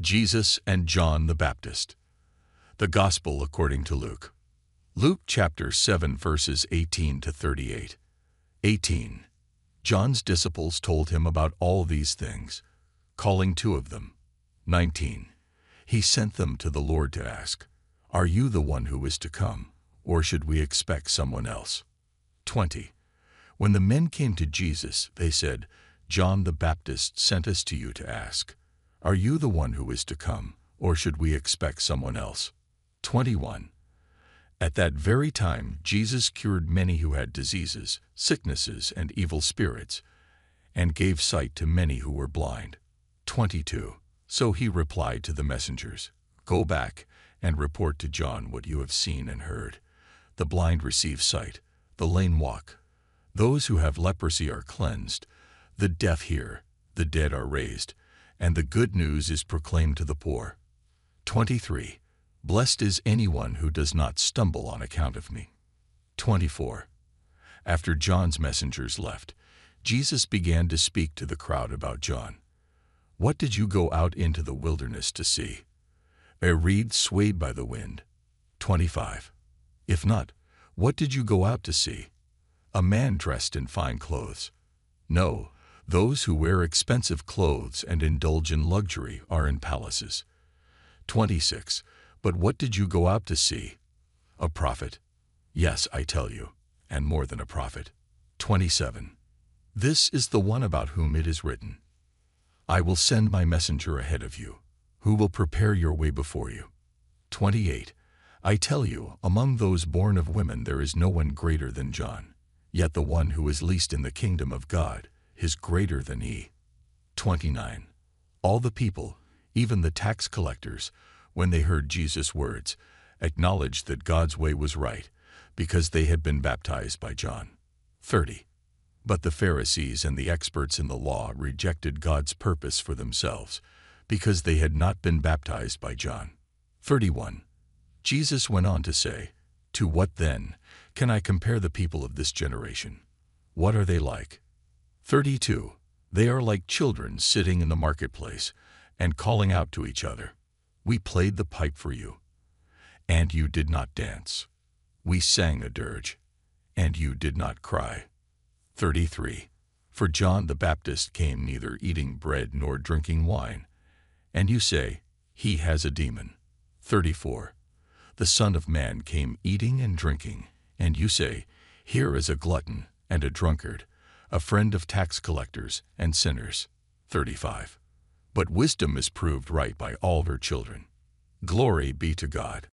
Jesus and John the Baptist. The Gospel according to Luke. Luke chapter 7 verses 18 to 38. 18. John's disciples told him about all these things, calling two of them. 19. He sent them to the Lord to ask, Are you the one who is to come, or should we expect someone else? 20. When the men came to Jesus, they said, John the Baptist sent us to you to ask, Are you the one who is to come, or should we expect someone else? 21. At that very time Jesus cured many who had diseases, sicknesses, and evil spirits, and gave sight to many who were blind. 22. So he replied to the messengers, Go back and report to John what you have seen and heard. The blind receive sight, the lame walk, those who have leprosy are cleansed, the deaf hear, the dead are raised, and the good news is proclaimed to the poor. 23. Blessed is anyone who does not stumble on account of me. 24. After John's messengers left, Jesus began to speak to the crowd about John. What did you go out into the wilderness to see? A reed swayed by the wind. 25. If not, what did you go out to see? A man dressed in fine clothes. No, those who wear expensive clothes and indulge in luxury are in palaces. 26. But what did you go out to see? A prophet. Yes, I tell you, and more than a prophet. 27. This is the one about whom it is written, I will send my messenger ahead of you, who will prepare your way before you. 28. I tell you, among those born of women there is no one greater than John. Yet the one who is least in the kingdom of God is greater than he. 29. All the people, even the tax collectors, when they heard Jesus' words, acknowledged that God's way was right, because they had been baptized by John. 30. But the Pharisees and the experts in the law rejected God's purpose for themselves, because they had not been baptized by John. 31. Jesus went on to say, To what then can I compare the people of this generation? What are they like? 32. They are like children sitting in the marketplace and calling out to each other. We played the pipe for you, and you did not dance. We sang a dirge, and you did not cry. 33. For John the Baptist came neither eating bread nor drinking wine, and you say, He has a demon. 34. The Son of Man came eating and drinking, and you say, Here is a glutton and a drunkard, a friend of tax collectors and sinners. 35. But wisdom is proved right by all her children. Glory be to God.